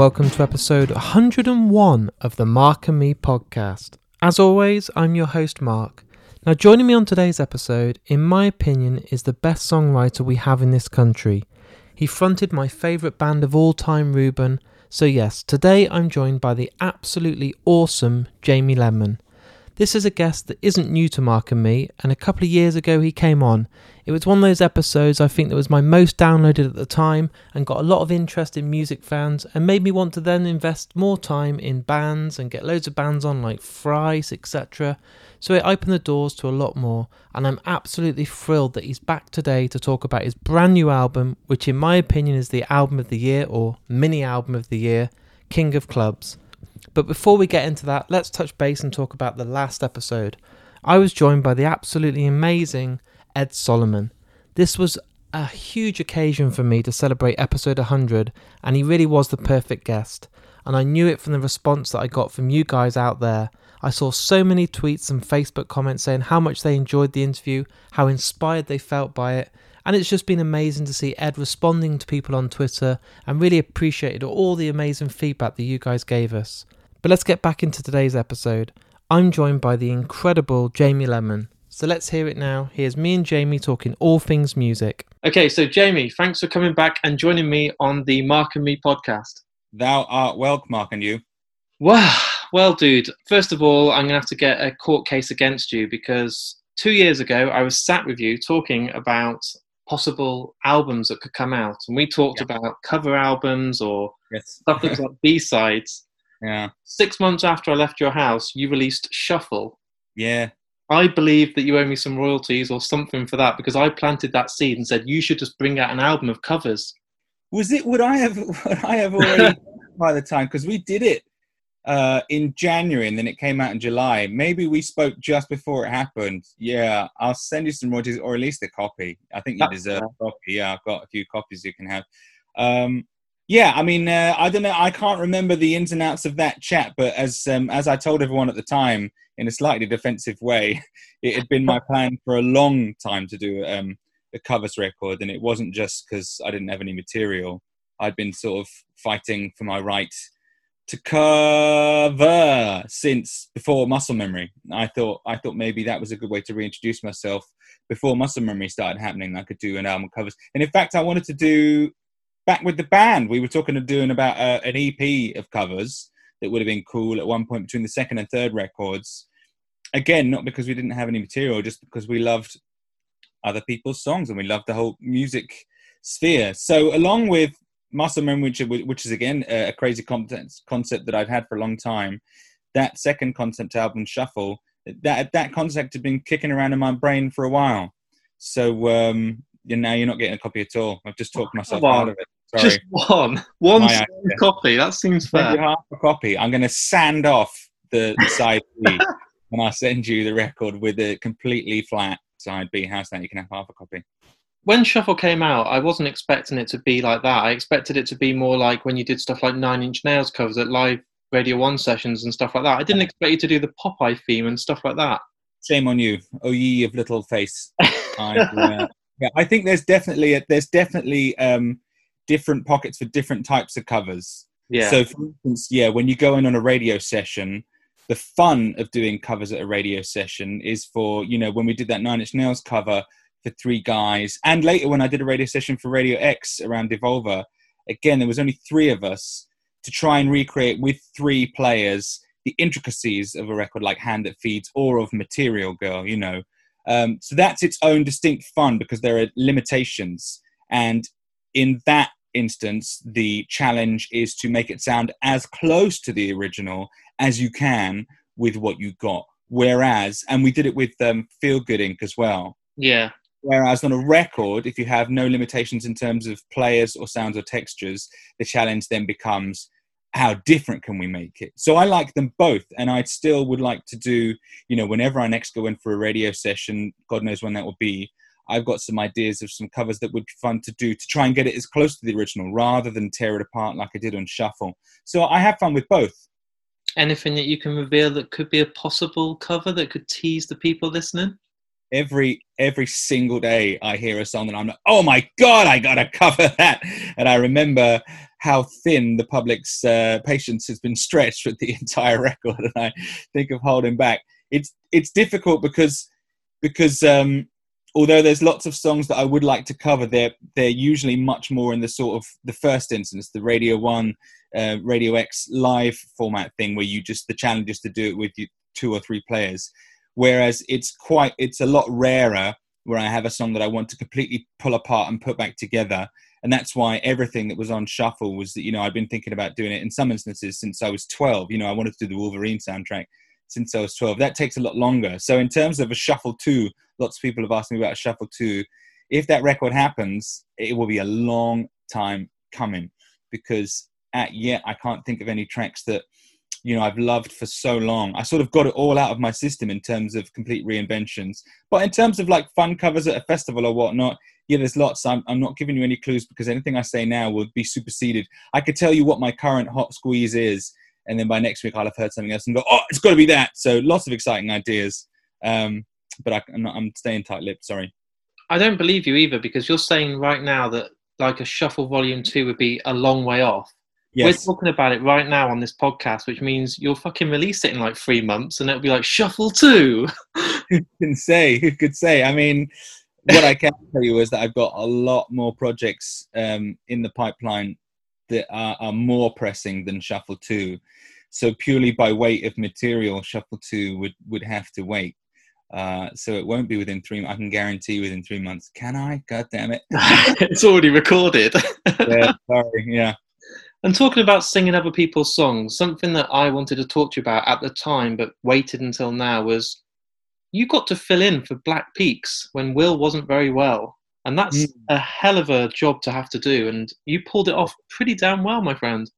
Welcome to episode 101 of the Mark and Me podcast. As always, I'm your host, Mark. Now, joining me on today's episode, in my opinion, is the best songwriter we have in this country. He fronted my favourite band of all time, Reuben. So, yes, today I'm joined by the absolutely awesome Jamie Lenman. This is a guest that isn't new to Mark and me, and a couple of years ago he came on. It was one of those episodes I think that was my most downloaded at the time and got a lot of interest in music fans and made me want to then invest more time in bands and get loads of bands on like Fries, etc. So it opened the doors to a lot more, and I'm absolutely thrilled that he's back today to talk about his brand new album, which in my opinion is the album of the year or mini album of the year, King of Clubs. But before we get into that, let's touch base and talk about the last episode. I was joined by the absolutely amazing Ed Solomon. This was a huge occasion for me to celebrate episode 100, and he really was the perfect guest. And I knew it from the response that I got from you guys out there. I saw so many tweets and Facebook comments saying how much they enjoyed the interview, how inspired they felt by it, and it's just been amazing to see Ed responding to people on Twitter and really appreciated all the amazing feedback that you guys gave us. But let's get back into today's episode. I'm joined by the incredible Jamie Lenman. So let's hear it now. Here's me and Jamie talking all things music. Okay, so Jamie, thanks for coming back and joining me on the Mark and Me podcast. Thou art welcome, Mark, and you. Wow. Well, dude, first of all, I'm going to have to get a court case against you because two years ago I was sat with you talking about possible albums that could come out. And we talked yeah. about cover albums or yes. stuff that's like B sides. Yeah. Six months after I left your house, you released Shuffle. Yeah. I believe that you owe me some royalties or something for that because I planted that seed and said you should just bring out an album of covers. Was it? Would I have? Would I have already by the time? Because we did it uh, in January and then it came out in July. Maybe we spoke just before it happened. Yeah, I'll send you some royalties or at least a copy. I think you That's deserve fair. a copy. Yeah, I've got a few copies you can have. Um, yeah, I mean, uh, I don't know. I can't remember the ins and outs of that chat, but as um, as I told everyone at the time, in a slightly defensive way, it had been my plan for a long time to do um, a covers record, and it wasn't just because I didn't have any material. I'd been sort of fighting for my right to cover since before Muscle Memory. I thought I thought maybe that was a good way to reintroduce myself before Muscle Memory started happening. I could do an album covers, and in fact, I wanted to do back with the band. We were talking of doing about uh, an EP of covers that would have been cool at one point between the second and third records. Again, not because we didn't have any material, just because we loved other people's songs and we loved the whole music sphere. So, along with Muscle Memory, which, which is again a crazy concept that I've had for a long time, that second concept album, Shuffle, that that concept had been kicking around in my brain for a while. So um, you now you're not getting a copy at all. I've just talked myself out of it. Sorry. Just one, one copy. That seems fair. Half a copy. I'm going to sand off the, side B, and I'll send you the record with a completely flat side B How's That you can have half a copy. When Shuffle came out, I wasn't expecting it to be like that. I expected it to be more like when you did stuff like Nine Inch Nails covers at live Radio One sessions and stuff like that. I didn't expect you to do the Popeye theme and stuff like that. Shame on you, oh ye of little face. I, uh, yeah, I think there's definitely a, there's definitely um, different pockets for different types of covers. Yeah. So, for instance, yeah, when you go in on a radio session, the fun of doing covers at a radio session is for you know when we did that Nine Inch Nails cover for three guys, and later when I did a radio session for Radio X around Devolver, again there was only three of us to try and recreate with three players the intricacies of a record like Hand That Feeds or of Material Girl, you know. Um, so that's its own distinct fun because there are limitations. And in that instance, the challenge is to make it sound as close to the original as you can with what you got. Whereas, and we did it with um, Feel Good Inc. as well. Yeah. Whereas on a record, if you have no limitations in terms of players or sounds or textures, the challenge then becomes how different can we make it? So I like them both, and I still would like to do, you know, whenever I next go in for a radio session, God knows when that will be. I've got some ideas of some covers that would be fun to do to try and get it as close to the original rather than tear it apart like I did on Shuffle. So I have fun with both. Anything that you can reveal that could be a possible cover that could tease the people listening? every every single day I hear a song and I'm like, oh my god, I gotta cover that. And I remember how thin the public's uh, patience has been stretched with the entire record, and I think of holding back. It's it's difficult because because um, although there's lots of songs that I would like to cover, they're they're usually much more in the sort of the first instance, the Radio One, uh, Radio X live format thing, where you just the challenge is to do it with you, two or three players. Whereas it's quite it's a lot rarer where I have a song that I want to completely pull apart and put back together. And that's why everything that was on shuffle was that you know I've been thinking about doing it in some instances since I was 12. You know I wanted to do the Wolverine soundtrack since I was 12. That takes a lot longer. So in terms of a shuffle two, lots of people have asked me about a shuffle two. If that record happens, it will be a long time coming because at yet I can't think of any tracks that you know I've loved for so long. I sort of got it all out of my system in terms of complete reinventions. But in terms of like fun covers at a festival or whatnot, yeah, there's lots. I'm, I'm not giving you any clues because anything I say now will be superseded. I could tell you what my current hot squeeze is, and then by next week I'll have heard something else and go, oh, it's got to be that. So lots of exciting ideas, um, but I, am not, I'm staying tight-lipped. Sorry. I don't believe you either because you're saying right now that like a shuffle volume two would be a long way off. Yes. We're talking about it right now on this podcast, which means you'll fucking release it in like three months, and it'll be like shuffle two. Who can say? Who could say? I mean, what I can tell you is that I've got a lot more projects um, in the pipeline that are, are more pressing than Shuffle 2. So purely by weight of material, Shuffle 2 would, would have to wait. Uh, so it won't be within three. I can guarantee within three months. Can I? God damn it! it's already recorded. yeah, sorry. Yeah. And talking about singing other people's songs, something that I wanted to talk to you about at the time, but waited until now, was you got to fill in for Black Peaks when Will wasn't very well. And that's mm. a hell of a job to have to do. And you pulled it off pretty damn well, my friend.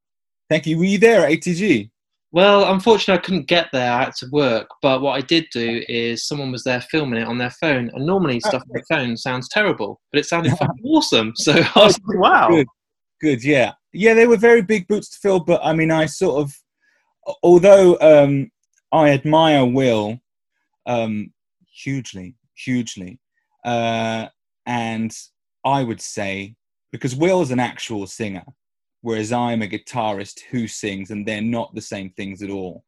Thank you. Were you there at ATG? Well, unfortunately, I couldn't get there. I had to work. But what I did do is someone was there filming it on their phone. And normally, oh, stuff on the phone sounds terrible, but it sounded fucking awesome. So I was like, wow. Good. Good. Yeah. Yeah, they were very big boots to fill. But I mean, I sort of, although um, I admire Will um, hugely, hugely. Uh, and I would say, because Will's an actual singer, whereas I'm a guitarist who sings, and they're not the same things at all.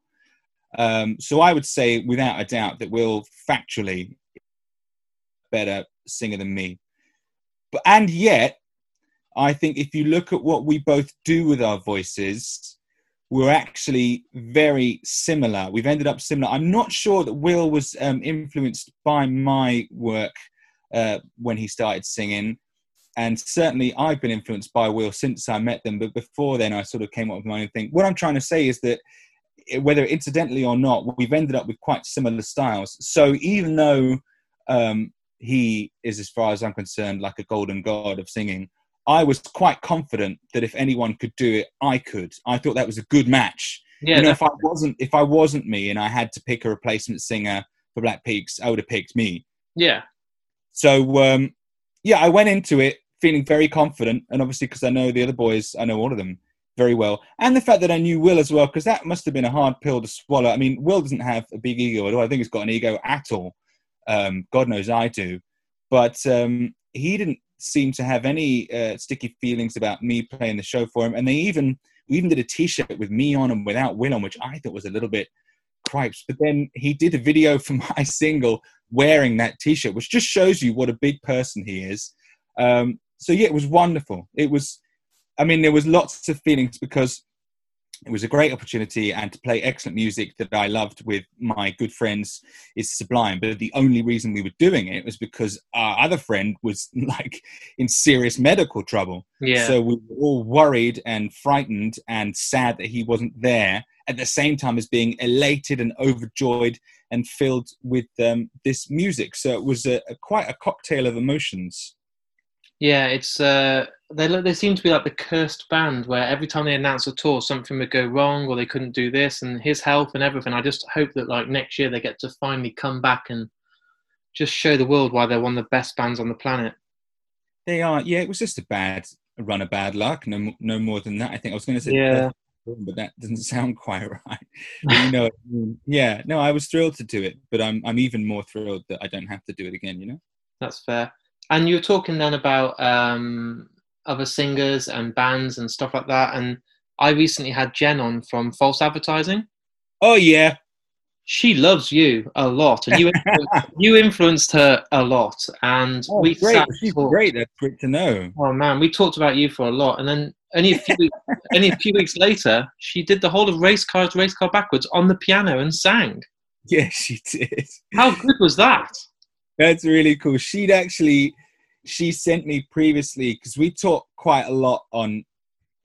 Um, so I would say, without a doubt, that Will factually better singer than me. But and yet, I think if you look at what we both do with our voices, we're actually very similar. We've ended up similar. I'm not sure that Will was um, influenced by my work uh, when he started singing. And certainly I've been influenced by Will since I met them. But before then, I sort of came up with my own thing. What I'm trying to say is that eh, whether incidentally or not, we've ended up with quite similar styles. So even though um, he is, as far as I'm concerned, like a golden god of singing, I was quite confident that if anyone could do it, I could. I thought that was a good match. Yeah, you know, if I wasn't if I wasn't me and I had to pick a replacement singer for Black Peaks, I would have picked me. Yeah. So um, yeah, I went into it feeling very confident, and obviously because I know the other boys, I know all of them very well, and the fact that I knew Will as well, because that must have been a hard pill to swallow. I mean, Will doesn't have a big ego at all. I think he's got an ego at all. Um, God knows I do, but um, he didn't seem to have any uh, sticky feelings about me playing the show for him, and they even we even did a T-shirt with me on and without Will on, which I thought was a little bit cripes. But then he did a video for my single wearing that T-shirt, which just shows you what a big person he is. Um, so yeah, it was wonderful. It was, I mean, there was lots of feelings because it was a great opportunity and to play excellent music that I loved with my good friends is sublime. But the only reason we were doing it was because our other friend was like in serious medical trouble. Yeah. So we were all worried and frightened and sad that he wasn't there at the same time as being elated and overjoyed and filled with um, this music. So it was a, a, quite a cocktail of emotions. Yeah, it's uh, they they seem to be like the cursed band where every time they announce a tour, something would go wrong or they couldn't do this, and his health and everything. I just hope that like next year they get to finally come back and just show the world why they're one of the best bands on the planet. They are. Yeah, it was just a bad a run of bad luck. No, no more than that. I think I was going to say. Yeah. But that doesn't sound quite right. you know, yeah. No, I was thrilled to do it, but I'm I'm even more thrilled that I don't have to do it again. You know. That's fair. And you were talking then about um, other singers and bands and stuff like that. And I recently had Jen on from False Advertising. Oh yeah, she loves you a lot, and you influenced, you influenced her a lot. And oh, we great. She's talked, great. That's great to know. Oh man, we talked about you for a lot, and then only a few only a few weeks later, she did the whole of race cars, race car backwards on the piano and sang. Yeah, she did. How good was that? That's really cool. She'd actually she sent me previously because we talk quite a lot on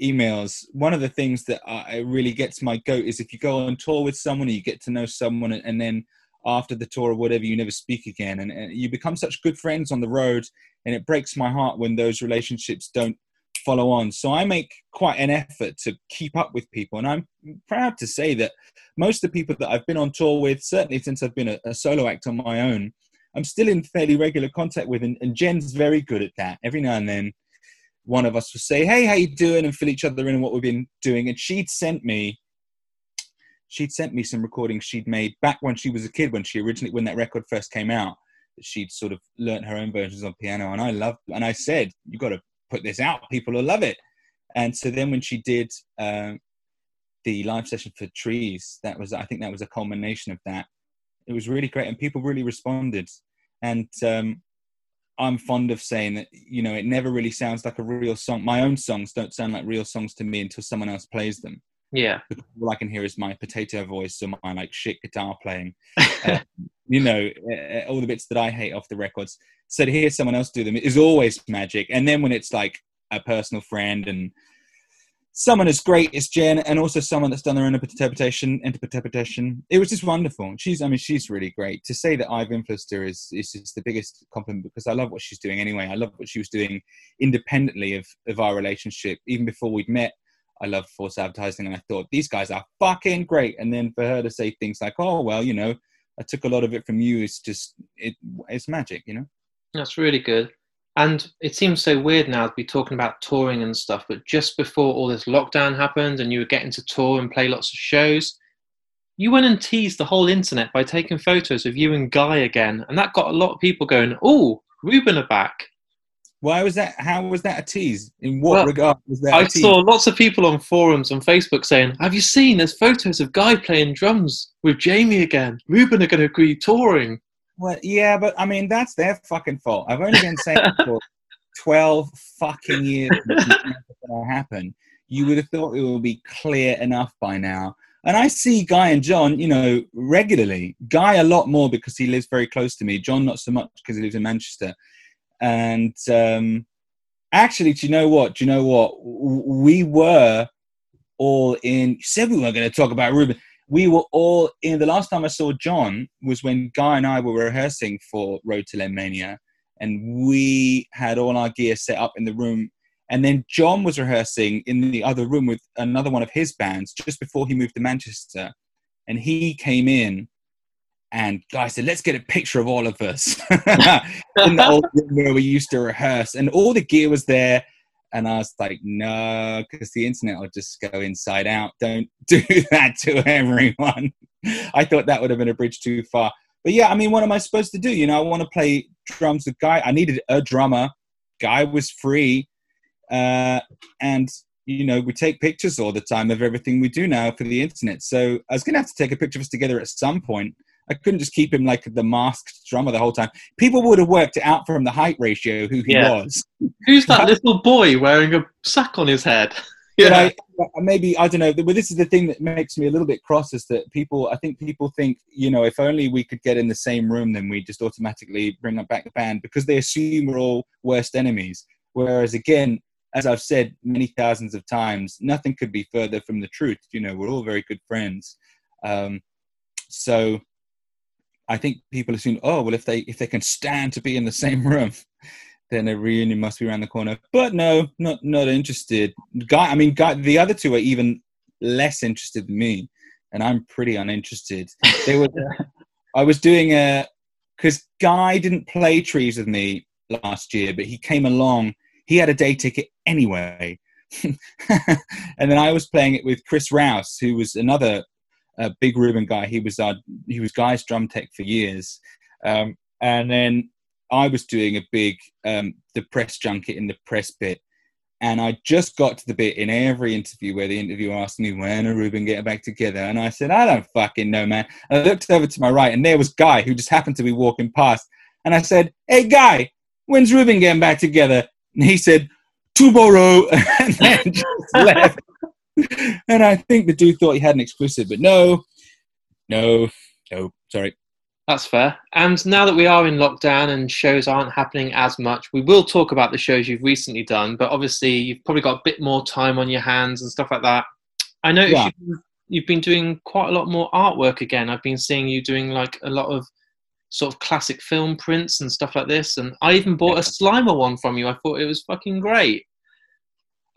emails. One of the things that I, really gets my goat is if you go on tour with someone, you get to know someone, and then after the tour or whatever, you never speak again, and, and you become such good friends on the road. And it breaks my heart when those relationships don't follow on. So I make quite an effort to keep up with people, and I'm proud to say that most of the people that I've been on tour with, certainly since I've been a, a solo act on my own, I'm still in fairly regular contact with, and, and, Jen's very good at that. Every now and then, one of us will say, "Hey, how you doing?" and fill each other in on what we've been doing. And she'd sent me, she'd sent me some recordings she'd made back when she was a kid, when she originally when that record first came out. She'd sort of learnt her own versions on piano, and I loved. And I said, "You got to put this out. People will love it." And so then when she did uh, the live session for Trees, that was I think that was a culmination of that it was really great, and people really responded. And um, I'm fond of saying that you know it never really sounds like a real song. My own songs don't sound like real songs to me until someone else plays them. Yeah, all I can hear is my potato voice or my like shit guitar playing. uh, you know, uh, all the bits that I hate off the records. So to hear someone else do them is always magic. And then when it's like a personal friend and someone as great as Jen, and also someone that's done their own interpretation. Interpretation. It was just wonderful. She's, I mean, she's really great. To say that I've influenced her is is just the biggest compliment because I love what she's doing anyway. I love what she was doing independently of of our relationship, even before we'd met. I love False Advertising, and I thought these guys are fucking great. And then for her to say things like, "Oh well, you know, I took a lot of it from you," it's just it, it's magic, you know. That's really good. And it seems so weird now to be talking about touring and stuff, but just before all this lockdown happened and you were getting to tour and play lots of shows, you went and teased the whole internet by taking photos of you and Guy again. And that got a lot of people going, oh, Reuben are back. Why was that? How was that a tease? In what well, regard was that? I saw lots of people on forums on Facebook saying, "Have you seen? There's photos of Guy playing drums with Jamie again. Reuben are going to agree touring." Well, yeah, but I mean that's their fucking fault. I've only been saying for twelve fucking years that going to happen. You would have thought it would be clear enough by now. And I see Guy and John, you know, regularly. Guy a lot more because he lives very close to me. John not so much because he lives in Manchester. And um, actually, do you know what? Do you know what? We were all in. Said we weren't going to talk about Reuben we were all in the last time I saw John was when Guy and I were rehearsing for Road to Lemania, and we had all our gear set up in the room. And then John was rehearsing in the other room with another one of his bands just before he moved to Manchester. And he came in, and Guy said, Let's get a picture of all of us in the old room where we used to rehearse. And all the gear was there and I was like, no, because the internet will just go inside out. Don't do that to everyone. I thought that would have been a bridge too far. But yeah, I mean, what am I supposed to do? You know, I want to play drums with Guy. I needed a drummer. Guy was free. Uh, and, you know, we take pictures all the time of everything we do now for the internet. So I was going to have to take a picture of us together at some point. I couldn't just keep him like the masked drummer the whole time. People would have worked it out from the height ratio who he yeah. was. Who's that little boy wearing a sack on his head? yeah. I, maybe I don't know. But this is the thing that makes me a little bit cross is that people. I think people think you know if only we could get in the same room, then we just automatically bring up back the band because they assume we're all worst enemies. Whereas again, as I've said many thousands of times, nothing could be further from the truth. You know, we're all very good friends. Um, so I think people assume, oh, well, if they if they can stand to be in the same room, then a reunion must be around the corner. But no, not not interested. Guy, I mean, guy, the other two are even less interested than me, and I'm pretty uninterested. They were, I was doing a because Guy didn't play trees with me last year, but he came along. He had a day ticket anyway. and then I was playing it with Chris Rouse, who was another a big Reuben guy. He was our he was Guy's drum tech for years, um, and then I was doing a big um, the press junket in the press bit, and I just got to the bit in every interview where the interviewer asked me when are Reuben getting back together, and I said I don't fucking know, man. And I looked over to my right, and there was Guy who just happened to be walking past, and I said, "Hey, Guy, when's Reuben getting back together?" And he said, "Tomorrow," and then just left. And I think the dude thought he had an exclusive, but no, no, no, sorry. That's fair. And now that we are in lockdown and shows aren't happening as much, we will talk about the shows you've recently done. But obviously, you've probably got a bit more time on your hands and stuff like that. I noticed yeah. you've, you've been doing quite a lot more artwork again. I've been seeing you doing like a lot of sort of classic film prints and stuff like this. And I even bought a Slimer one from you. I thought it was fucking great.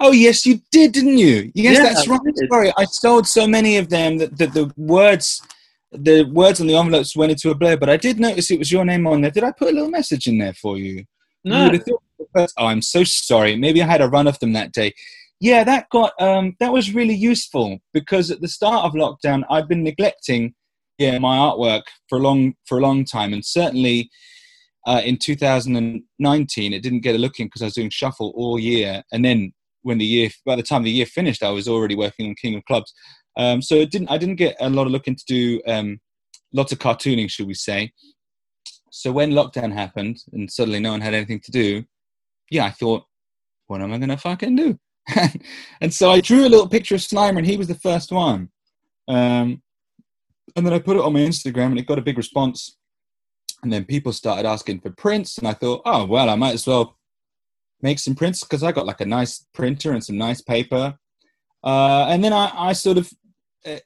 Oh yes, you did, didn't you? Yes, yeah, that's right. Sorry, I sold so many of them that, that the words the words on the envelopes went into a blur, but I did notice it was your name on there. Did I put a little message in there for you? No. You oh, I'm so sorry. Maybe I had a run of them that day. Yeah, that got um, that was really useful because at the start of lockdown, I'd been neglecting yeah my artwork for a long for a long time, and certainly uh, in 2019, it didn't get a look in because I was doing shuffle all year, and then when the year by the time the year finished, I was already working on King of Clubs. Um, so it didn't. I didn't get a lot of looking to do um, lots of cartooning, should we say? So when lockdown happened and suddenly no one had anything to do, yeah, I thought, what am I going to fucking do? and so I drew a little picture of Slimer, and he was the first one. Um, and then I put it on my Instagram, and it got a big response. And then people started asking for prints, and I thought, oh well, I might as well make some prints because I got like a nice printer and some nice paper. Uh, and then I, I sort of uh,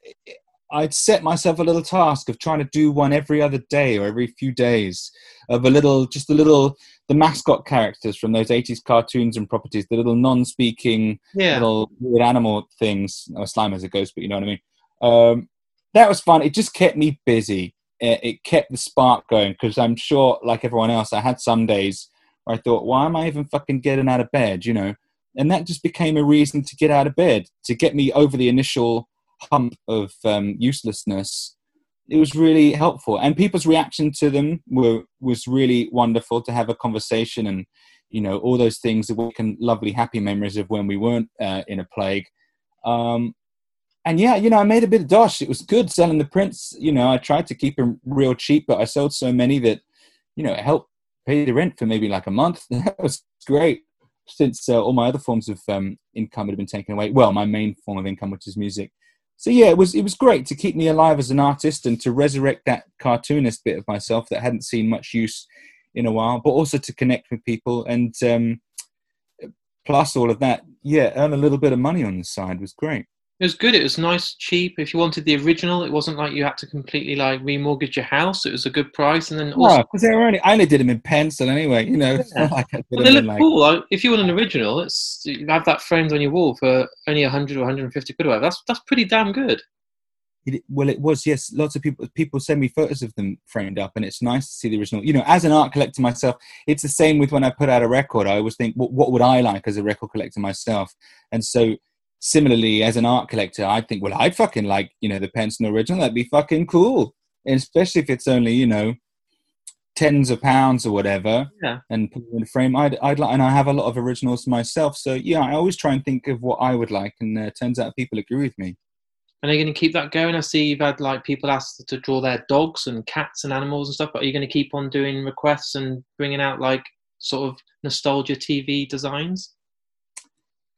I'd set myself a little task of trying to do one every other day or every few days of a little, just a little, the mascot characters from those 80s cartoons and properties, the little non speaking yeah. little weird animal things. Oh, slime as a ghost, but you know what I mean. Um, that was fun. It just kept me busy. It, it kept the spark going because I'm sure, like everyone else, I had some days I thought, why am I even fucking getting out of bed, you know? And that just became a reason to get out of bed, to get me over the initial hump of um, uselessness, it was really helpful. And people's reaction to them were was really wonderful to have a conversation and you know all those things that we can lovely happy memories of when we weren't uh, in a plague. Um, and yeah, you know, I made a bit of dosh. It was good selling the prints. You know, I tried to keep them real cheap, but I sold so many that you know it helped pay the rent for maybe like a month. that was great since uh, all my other forms of um, income had been taken away. Well, my main form of income, which is music, so yeah, it was it was great to keep me alive as an artist and to resurrect that cartoonist bit of myself that hadn't seen much use in a while, but also to connect with people and um, plus all of that, yeah, earn a little bit of money on the side was great. It was good. It was nice, cheap. If you wanted the original, it wasn't like you had to completely like remortgage your house. It was a good price, and then also because they were only I only did them in pencil anyway. You know, yeah. like well, they look like... cool. If you want an original, it's you have that framed on your wall for only hundred or hundred and fifty quid. Or whatever. That's that's pretty damn good. It, well, it was yes. Lots of people people send me photos of them framed up, and it's nice to see the original. You know, as an art collector myself, it's the same with when I put out a record. I always think, what, what would I like as a record collector myself? And so similarly, as an art collector, I'd think, well, I'd fucking like, you know, the Penson original. That'd be fucking cool. And especially if it's only, you know, tens of pounds or whatever. Yeah. And put in a frame. I'd, I'd like, and I have a lot of originals myself. So yeah, I always try and think of what I would like. And uh, turns out people agree with me. And are you going to keep that going? I see you've had like people ask to draw their dogs and cats and animals and stuff. But are you going to keep on doing requests and bringing out like sort of nostalgia TV designs?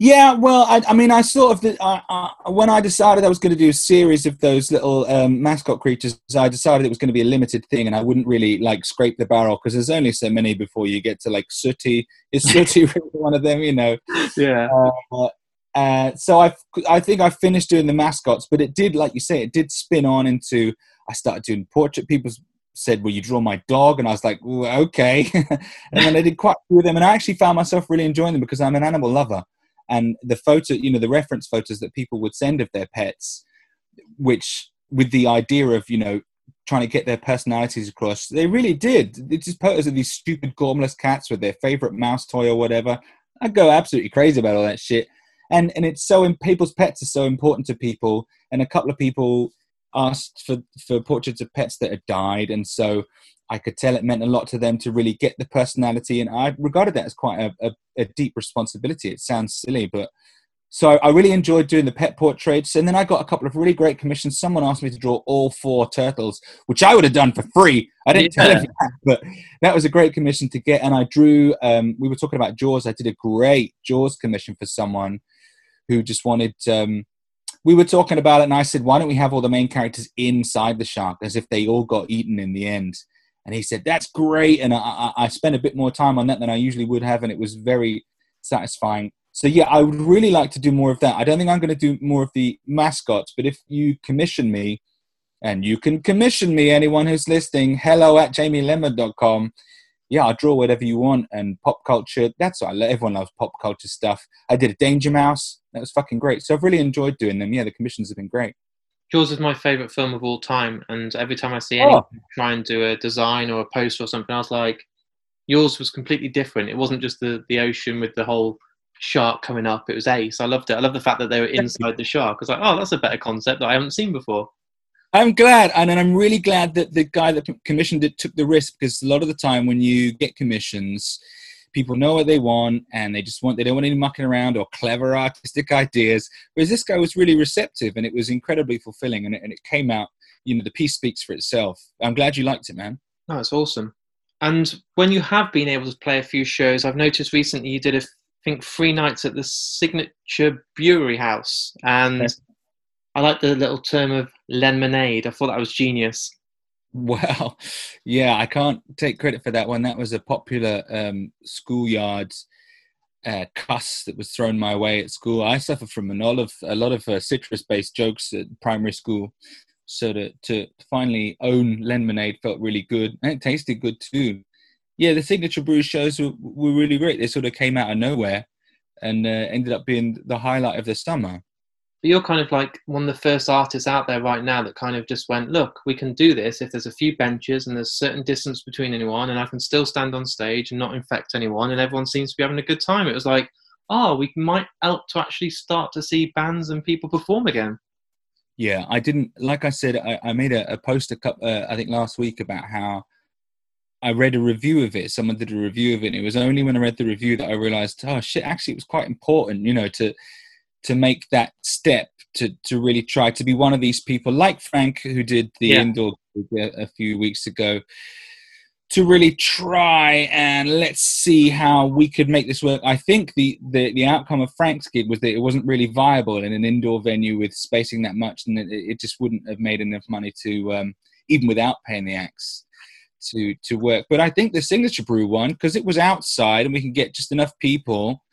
Yeah, well, I, I mean, I sort of uh, uh, when I decided I was going to do a series of those little um, mascot creatures, I decided it was going to be a limited thing, and I wouldn't really like scrape the barrel because there's only so many before you get to like Sooty. Is Sooty really one of them? You know? Yeah. Uh, uh, so I, I think I finished doing the mascots, but it did, like you say, it did spin on into. I started doing portrait. People said, "Will you draw my dog?" And I was like, "Okay." and then I did quite a few of them, and I actually found myself really enjoying them because I'm an animal lover and the photo you know the reference photos that people would send of their pets which with the idea of you know trying to get their personalities across they really did. It's just photos of these stupid gormless cats with their favorite mouse toy or whatever. I go absolutely crazy about all that shit. And and it's so in people's pets are so important to people. And a couple of people asked for for portraits of pets that had died. And so I could tell it meant a lot to them to really get the personality, and I regarded that as quite a, a, a deep responsibility. It sounds silly, but so I really enjoyed doing the pet portraits, and then I got a couple of really great commissions. Someone asked me to draw all four turtles, which I would have done for free. I didn't yeah. tell him that, but that was a great commission to get. And I drew. Um, we were talking about Jaws. I did a great Jaws commission for someone who just wanted. Um, we were talking about it, and I said, "Why don't we have all the main characters inside the shark, as if they all got eaten in the end?" And he said, "That's great." And I, I, I spent a bit more time on that than I usually would have, and it was very satisfying so yeah, I would really like to do more of that. I don't think I'm going to do more of the mascots, but if you commission me, and you can commission me, anyone who's listening, hello at jamielenman.com. Yeah, I'll draw whatever you want and pop culture. That's what I love. Everyone loves pop culture stuff. I did a Danger Mouse. That was fucking great. So I've really enjoyed doing them. Yeah, the commissions have been great. Jaws is my favorite film of all time, and every time I see anyone oh. try and do a design or a poster or something, I was like, yours was completely different. It wasn't just the the ocean with the whole shark coming up. It was Ace. I loved it. I love the fact that they were inside the shark. I was like, oh, that's a better concept that I haven't seen before. I'm glad, and I'm really glad that the guy that commissioned it took the risk because a lot of the time when you get commissions, people know what they want and they just want they don't want any mucking around or clever artistic ideas. Whereas this guy was really receptive and it was incredibly fulfilling and it, and it came out. You know, the piece speaks for itself. I'm glad you liked it, man. Oh, it's awesome. And when you have been able to play a few shows, I've noticed recently you did a think three nights at the signature brewery house and i like the little term of lemonade i thought that was genius well yeah i can't take credit for that one that was a popular um, schoolyard uh, cuss that was thrown my way at school i suffer from a lot of a lot of uh, citrus based jokes at primary school so to, to finally own lemonade felt really good and it tasted good too yeah, the signature brew shows were, were really great. They sort of came out of nowhere and uh, ended up being the highlight of the summer. But you're kind of like one of the first artists out there right now that kind of just went, look, we can do this if there's a few benches and there's certain distance between anyone, and I can still stand on stage and not infect anyone, and everyone seems to be having a good time. It was like, oh, we might help to actually start to see bands and people perform again. Yeah, I didn't, like I said, I, I made a, a post, a couple, uh, I think last week about how I read a review of it. Someone did a review of it. And it was only when I read the review that I realized, oh shit, actually, it was quite important, you know, to to make that step to to really try to be one of these people like Frank, who did the yeah. indoor a few weeks ago, to really try and let's see how we could make this work. I think the the, the outcome of Frank's gig was that it wasn't really viable in an indoor venue with spacing that much, and it, it just wouldn't have made enough money to um, even without paying the acts to to work. But I think the signature brew one because it was outside and we can get just enough people.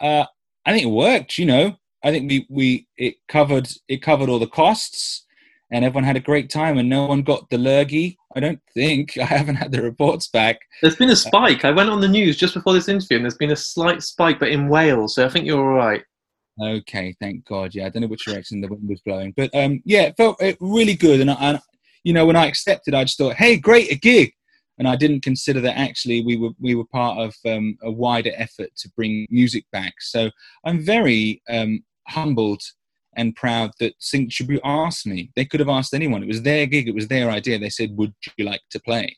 Uh, I think it worked. You know, I think we we it covered it covered all the costs, and everyone had a great time, and no one got the lurgy. I don't think I haven't had the reports back. There's been a spike. I went on the news just before this interview, and there's been a slight spike, but in Wales. So I think you're all right. Okay, thank God. Yeah, I don't know which direction the wind was blowing, but um, yeah, it felt it really good, and, and you know, when I accepted, I just thought, hey, great, a gig. And I didn't consider that actually we were we were part of um, a wider effort to bring music back. So I'm very um, humbled and proud that Signature Brew asked me. They could have asked anyone. It was their gig. It was their idea. They said, "Would you like to play?"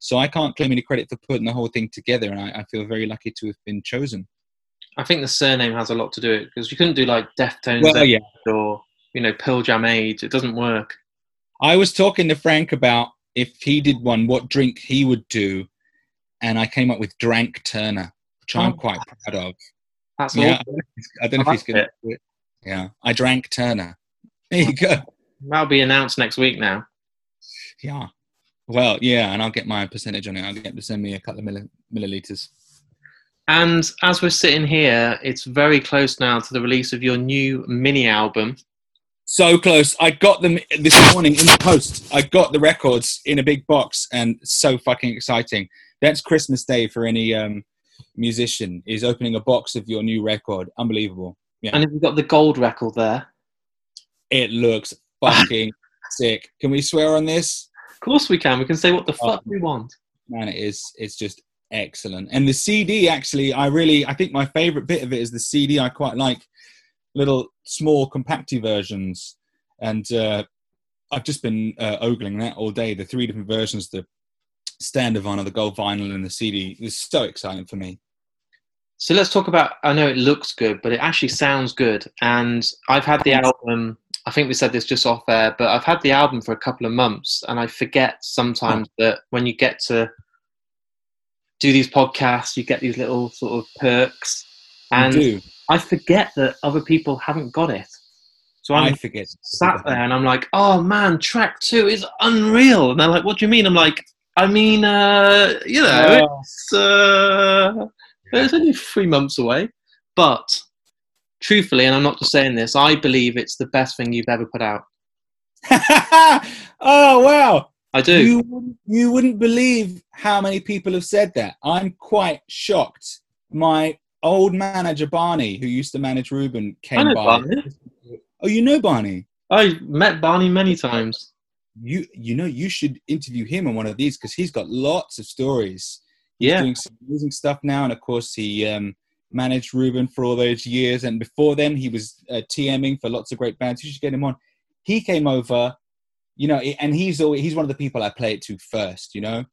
So I can't claim any credit for putting the whole thing together, and I, I feel very lucky to have been chosen. I think the surname has a lot to do it because you couldn't do like Deftones well, yeah. or you know Pearl Jam Age. It doesn't work. I was talking to Frank about if he did one, what drink he would do, and I came up with Drank Turner, which I'm oh. quite proud of. That's yeah, I don't know if he's going to do it. Yeah, I drank Turner. There you go. That'll be announced next week now. Yeah. Well, yeah, and I'll get my percentage on it. I'll get to send me a couple of mill- milliliters. And as we're sitting here, it's very close now to the release of your new mini album. So close. I got them this morning in the post. I got the records in a big box and so fucking exciting. That's Christmas Day for any um, musician is opening a box of your new record. Unbelievable. Yeah. And have you got the gold record there? It looks fucking sick. Can we swear on this? Of course we can. We can say what the oh, fuck we want. Man, it is. It's just excellent. And the CD actually, I really, I think my favorite bit of it is the CD. I quite like little small compacty versions, and uh, I've just been uh, ogling that all day. The three different versions, the stand of honor, the gold vinyl and the CD. It was so exciting for me. So let's talk about. I know it looks good, but it actually sounds good. And I've had the album. I think we said this just off air, but I've had the album for a couple of months, and I forget sometimes that when you get to do these podcasts, you get these little sort of perks, and do. I forget that other people haven't got it. So I'm I forget. sat there and I'm like, oh man, track two is unreal. And they're like, what do you mean? I'm like, I mean, uh, you know, Oh. it's, uh, it's only three months away. But truthfully, and I'm not just saying this, I believe it's the best thing you've ever put out. oh wow! I do. You wouldn't, you wouldn't believe how many people have said that. I'm quite shocked. My old manager Barney, who used to manage Reuben, came by. Barney. Oh, you know Barney. I met Barney many times. You you know you should interview him on one of these because he's got lots of stories. He's Yeah. doing some amazing stuff now, and of course he um, managed Reuben for all those years. And before then, he was uh, TMing for lots of great bands. You should get him on. He came over, you know, and he's always, he's one of the people I play it to first, you know.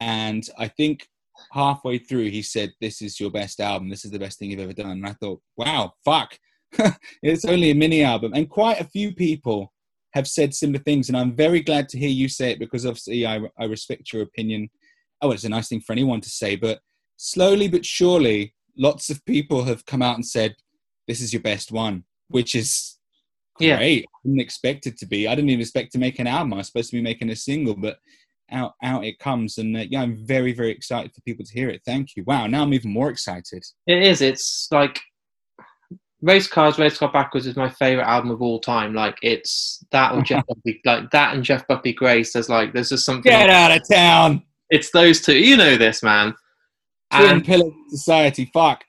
And I think halfway through, he said, "This is your best album. This is the best thing you've ever done." And I thought, "Wow, fuck." it's only a mini album, and quite a few people have said similar things, and I'm very glad to hear you say it because obviously I, I respect your opinion. Oh, it's a nice thing for anyone to say, but slowly but surely, lots of people have come out and said, "This is your best one," which is Yeah. great. I didn't expect it to be. I didn't even expect to make an album. I was supposed to be making a single, but out out it comes, and uh, yeah, I'm very very excited for people to hear it. Thank you. Wow, now I'm even more excited. It is. It's like Race Cars, Race Car Backwards is my favorite album of all time. Like it's that or Jeff Buckley, like that and Jeff Buckley Grace. There's like there's just something. Get out of town, It's those two. You know this, man. twin And pillar society. Fuck.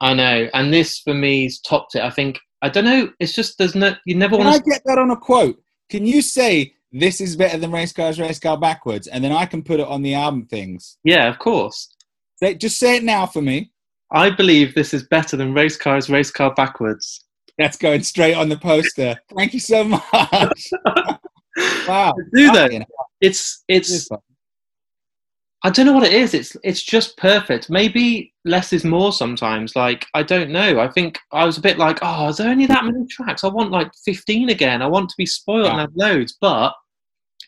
I know. And this for me's topped it. I think. I don't know. It's just there's no. You never Can I want to. get that on a quote? Can you say this is better than Race Cars, Race Car Backwards, and then I can put it on the album things? Yeah, of course. Say, just say it now for me. I believe this is better than Race Cars, Race Car Backwards. That's going straight on the poster. Thank you so much. Wow. Do that. It's it's. I don't know what it is. It's it's just perfect. Maybe less is more sometimes. Like I don't know. I think I was a bit like, oh, is there only that many tracks? I want like fifteen again. I want to be spoiled and have loads. But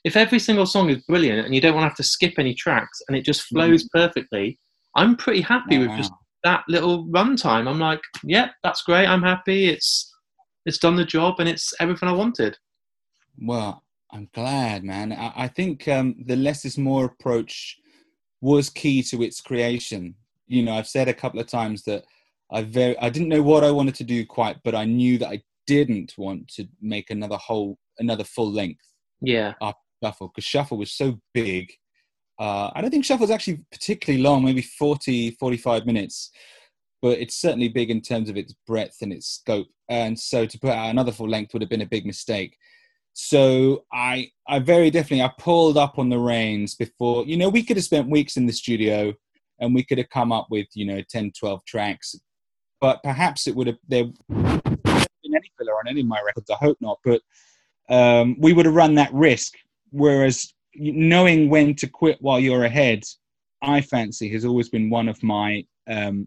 if every single song is brilliant and you don't want to have to skip any tracks and it just flows perfectly, I'm pretty happy with just that little runtime. I'm like, yep, that's great. I'm happy. It's it's done the job and it's everything I wanted. Well, I'm glad, man. I, I think um, the less is more approach was key to its creation. You know, I've said a couple of times that I very I didn't know what I wanted to do quite, but I knew that I didn't want to make another whole another full length Yeah. Shuffle because shuffle was so big. Uh, I don't think Shuffle shuffle's actually particularly long, maybe 40, 45 minutes, but it's certainly big in terms of its breadth and its scope. And so to put out another full length would have been a big mistake. So I, I very definitely, I pulled up on the reins before, you know, we could have spent weeks in the studio and we could have come up with, you know, 10, 12 tracks, but perhaps it would have, there been any filler on any of my records. I hope not, but um, we would have run that risk. Whereas knowing when to quit while you're ahead, I fancy has always been one of my um,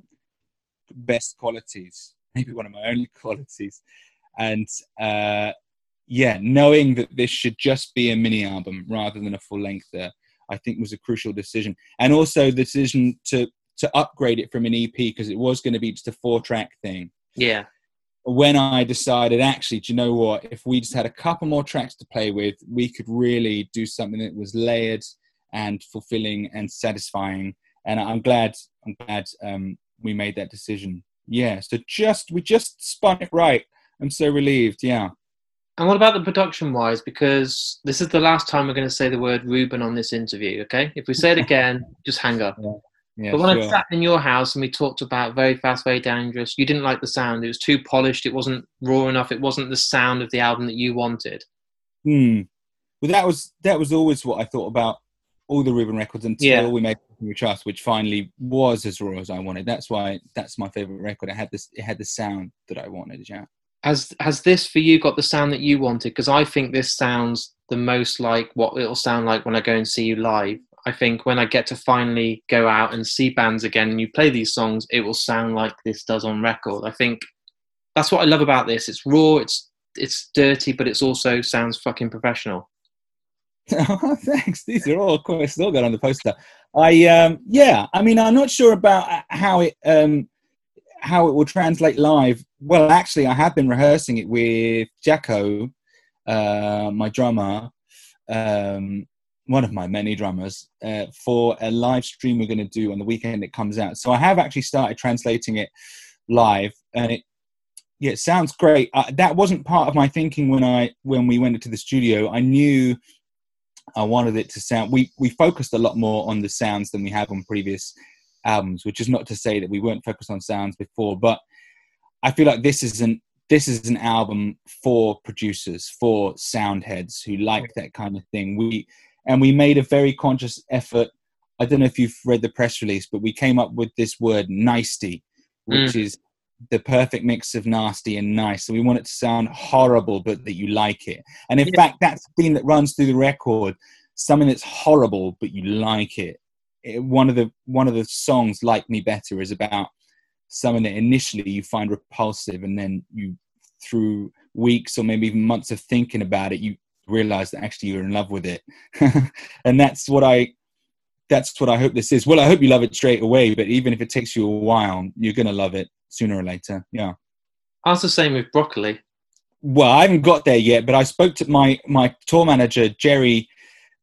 best qualities, maybe one of my only qualities. And uh, yeah, knowing that this should just be a mini album rather than a full length, there, I think was a crucial decision. And also the decision to to upgrade it from an EP because it was going to be just a four track thing Yeah. When I decided, actually, do you know what? If we just had a couple more tracks to play with, we could really do something that was layered and fulfilling and satisfying. And I'm glad, I'm glad um, we made that decision. Yeah. So just we just spun it right. I'm so relieved. Yeah. And what about the production wise? Because this is the last time we're going to say the word Reuben on this interview, okay? If we say it again, just hang up. Yeah. But when I sat in your house and we talked about Very Fast, Very Dangerous, you didn't like the sound. It was too polished. It wasn't raw enough. It wasn't the sound of the album that you wanted. Hmm. Well, that was that was always what I thought about all the Reuben records until Yeah. we made New Trust, which finally was as raw as I wanted. That's why that's my favorite record. It had this. It had the sound that I wanted. Yeah. Has has this for you got the sound that you wanted? Because I think this sounds the most like what it'll sound like when I go and see you live. I think when I get to finally go out and see bands again and you play these songs, it will sound like this does on record. I think that's what I love about this. It's raw, it's it's dirty, but it's also sounds fucking professional. Thanks. These are all quite still got on the poster. I um yeah, I mean I'm not sure about how it um how it will translate live. Well, actually I have been rehearsing it with Jacko, uh, my drummer, um, one of my many drummers, uh, for a live stream we're going to do on the weekend it comes out. So I have actually started translating it live, and it yeah, it sounds great. Uh, that wasn't part of my thinking when I when we went into the studio. I knew I wanted it to sound. We we focused a lot more on the sounds than we have on previous albums, which is not to say that we weren't focused on sounds before, but I feel like this is an this is an album for producers, for sound heads who like that kind of thing. We and we made a very conscious effort. I don't know if you've read the press release, but we came up with this word "nicety," which mm. is the perfect mix of nasty and nice. So we want it to sound horrible, but that you like it. And in yeah. fact, that's the theme that runs through the record. Something that's horrible, but you like it. it. One of the one of the songs, "Like Me Better," is about something that initially you find repulsive, and then you, through weeks or maybe even months of thinking about it, you realize that actually you're in love with it. and that's what I that's what I hope this is. Well, I hope you love it straight away, but even if it takes you a while, you're gonna love it sooner or later. Yeah. Was the same with broccoli. Well, I haven't got there yet, but I spoke to my my tour manager Jerry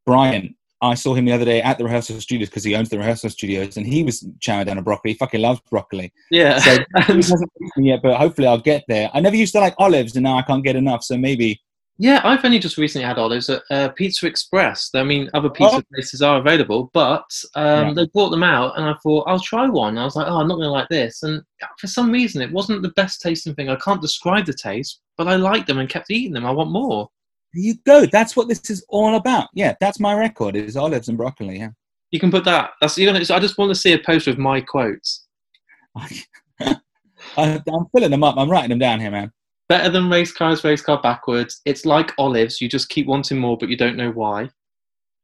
Bryant. I saw him the other day at the rehearsal studios because he owns the rehearsal studios, and he was chowing down a broccoli. He fucking loves broccoli. Yeah. So he hasn't me yet, but hopefully I'll get there. I never used to like olives, and now I can't get enough. So maybe yeah, I've only just recently had olives at uh, Pizza Express. I mean, other pizza oh. places are available, but um, yeah. they brought them out, and I thought I'll try one. I was like, oh, I'm not going to like this, and for some reason, it wasn't the best tasting thing. I can't describe the taste, but I liked them and kept eating them. I want more. There you go. That's what this is all about. Yeah, that's my record. Is olives and broccoli. Yeah. You can put that. That's you know. I just want to see a poster of my quotes. I'm filling them up. I'm writing them down here, man. Better than race cars, race car backwards. It's like olives. You just keep wanting more, but you don't know why.